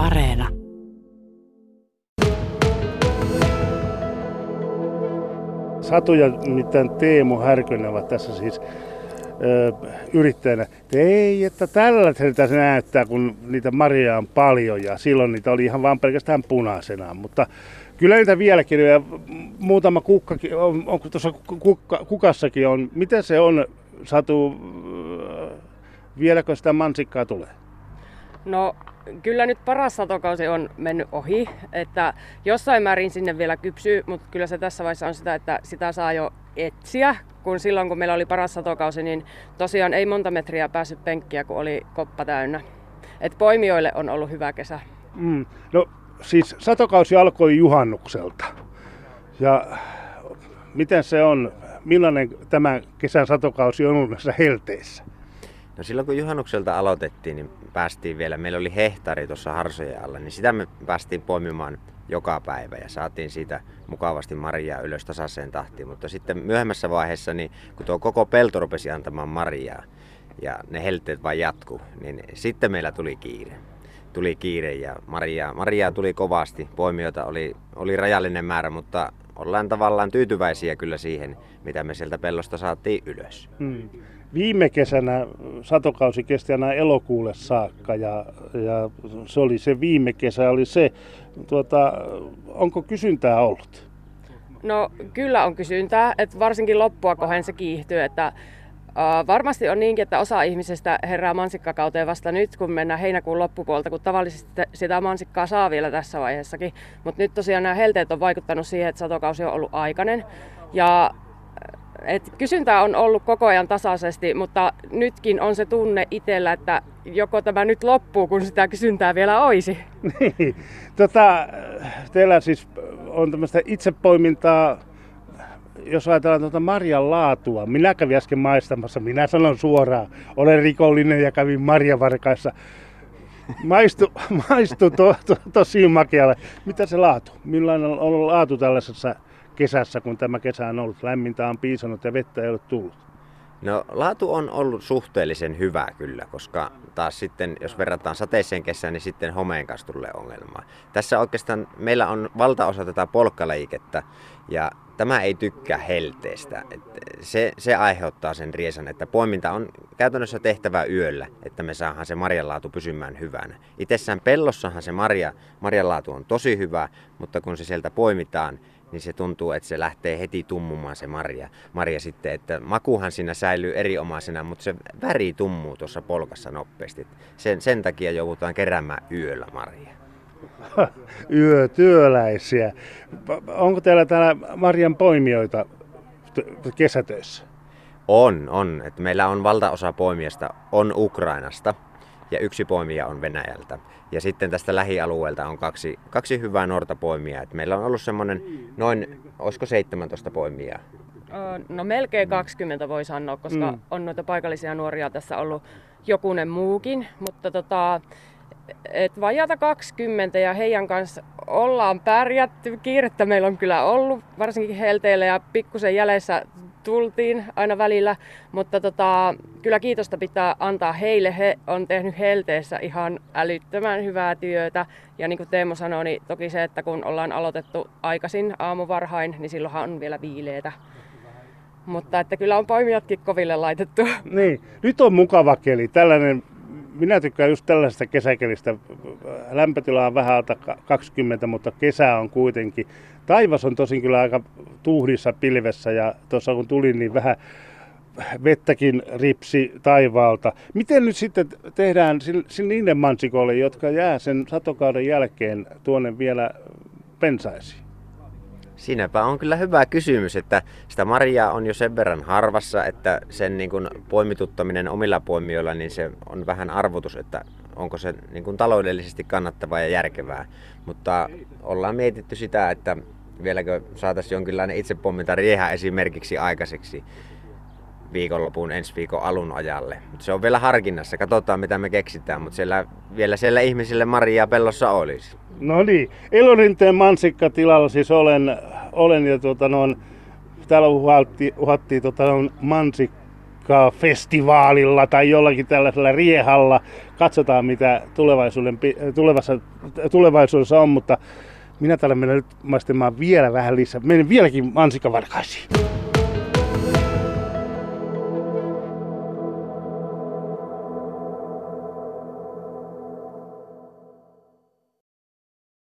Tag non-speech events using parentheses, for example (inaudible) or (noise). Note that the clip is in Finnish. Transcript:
Areena. Satu ja mitään Teemu Härkönen ovat tässä siis ö, yrittäjänä. Ei, että tällä se näyttää, kun niitä marjoja on paljon ja silloin niitä oli ihan vain pelkästään punaisena. Mutta kyllä niitä vieläkin ja muutama kukkakin, on, onko tuossa kukka, kukassakin on. Miten se on, Satu, vieläkö sitä mansikkaa tulee? No kyllä nyt paras satokausi on mennyt ohi, että jossain määrin sinne vielä kypsyy, mutta kyllä se tässä vaiheessa on sitä, että sitä saa jo etsiä, kun silloin kun meillä oli paras satokausi, niin tosiaan ei monta metriä päässyt penkkiä, kun oli koppa täynnä. Et poimijoille on ollut hyvä kesä. Mm. No siis satokausi alkoi juhannukselta. Ja miten se on, millainen tämä kesän satokausi on näissä helteissä? No silloin kun juhannukselta aloitettiin, niin päästiin vielä, meillä oli hehtaari tuossa harsojen alla, niin sitä me päästiin poimimaan joka päivä ja saatiin siitä mukavasti marjaa ylös tasaiseen tahtiin. Mutta sitten myöhemmässä vaiheessa, niin kun tuo koko pelto rupesi antamaan marjaa ja ne helteet vain jatku, niin sitten meillä tuli kiire. Tuli kiire ja marjaa, marjaa tuli kovasti. Poimijoita oli, oli rajallinen määrä, mutta ollaan tavallaan tyytyväisiä kyllä siihen, mitä me sieltä pellosta saatiin ylös. Hmm viime kesänä satokausi kesti aina elokuulle saakka ja, ja se oli se viime kesä oli se. Tuota, onko kysyntää ollut? No kyllä on kysyntää, että varsinkin loppua kohden se kiihtyy, että varmasti on niinkin, että osa ihmisistä herää mansikkakauteen vasta nyt, kun mennään heinäkuun loppupuolta, kun tavallisesti sitä mansikkaa saa vielä tässä vaiheessakin. Mutta nyt tosiaan nämä helteet on vaikuttanut siihen, että satokausi on ollut aikainen. Ja et kysyntää on ollut koko ajan tasaisesti, mutta nytkin on se tunne itsellä, että joko tämä nyt loppuu, kun sitä kysyntää vielä olisi. (laughs) Niin. Tota, teillä siis on tämmöistä itsepoimintaa, jos ajatellaan tuota marjan laatua. Minä kävin äsken maistamassa, minä sanon suoraan, olen rikollinen ja kävin marjavarkaissa. Maistu, (laughs) maistu to, to, tosi makealle. Mitä se laatu? Millainen on laatu tällaisessa kesässä, kun tämä kesä on ollut lämmintä, on piisannut ja vettä ei ole tullut? No laatu on ollut suhteellisen hyvä kyllä, koska taas sitten, jos verrataan sateiseen kesään, niin sitten homeen kanssa tulee ongelmaa. Tässä oikeastaan meillä on valtaosa tätä polkkaliikettä ja tämä ei tykkää helteestä. se, se aiheuttaa sen riesan, että poiminta on käytännössä tehtävä yöllä, että me saadaan se marjanlaatu pysymään hyvänä. Itsessään pellossahan se marja, marjanlaatu on tosi hyvä, mutta kun se sieltä poimitaan, niin se tuntuu, että se lähtee heti tummumaan se marja. marja sitten, että makuhan siinä säilyy erinomaisena, mutta se väri tummuu tuossa polkassa nopeasti. Sen, sen takia joudutaan keräämään yöllä marja. (laughs) Yötyöläisiä. Onko teillä täällä marjan poimijoita kesätöissä? On, on. Että meillä on valtaosa poimijasta on Ukrainasta ja yksi poimija on Venäjältä. Ja sitten tästä lähialueelta on kaksi, kaksi hyvää nuorta poimia. Et meillä on ollut semmoinen noin, olisiko 17 poimia? No melkein 20 voi sanoa, koska mm. on noita paikallisia nuoria tässä ollut jokunen muukin. Mutta tota, et vajata 20 ja heidän kanssa ollaan pärjätty. Kiirettä meillä on kyllä ollut, varsinkin helteillä ja pikkusen jäljessä tultiin aina välillä, mutta tota, kyllä kiitosta pitää antaa heille. He on tehnyt helteessä ihan älyttömän hyvää työtä. Ja niin kuin Teemo sanoi, niin toki se, että kun ollaan aloitettu aikaisin aamuvarhain, niin silloinhan on vielä viileitä. Mutta että kyllä on poimijatkin koville laitettu. Niin, nyt on mukava keli. Tällainen minä tykkään just tällaisesta kesäkelistä. Lämpötila on vähän alta 20, mutta kesä on kuitenkin. Taivas on tosin kyllä aika tuhdissa pilvessä ja tuossa kun tulin, niin vähän vettäkin ripsi taivaalta. Miten nyt sitten tehdään niiden mansikoille, jotka jää sen satokauden jälkeen tuonne vielä pensaisiin? Siinäpä on kyllä hyvä kysymys, että sitä marjaa on jo sen verran harvassa, että sen niin kuin poimituttaminen omilla poimijoilla, niin se on vähän arvotus, että onko se niin kuin taloudellisesti kannattavaa ja järkevää. Mutta ollaan mietitty sitä, että vieläkö saataisiin jonkinlainen itsepomminta riehä esimerkiksi aikaiseksi viikonlopun ensi viikon alun ajalle. Mutta se on vielä harkinnassa, katsotaan mitä me keksitään, mutta siellä, vielä siellä ihmisille Maria pellossa olisi. No niin, Elorinteen mansikkatilalla siis olen, olen ja tuota, noin, täällä uhattiin, uhattiin tuota, noin mansikka mansikkafestivaalilla tai jollakin tällaisella riehalla. Katsotaan, mitä tulevaisuuden, tulevassa, tulevaisuudessa on, mutta minä täällä menen nyt maistamaan vielä vähän lisää. Menen vieläkin mansikkavarkaisiin.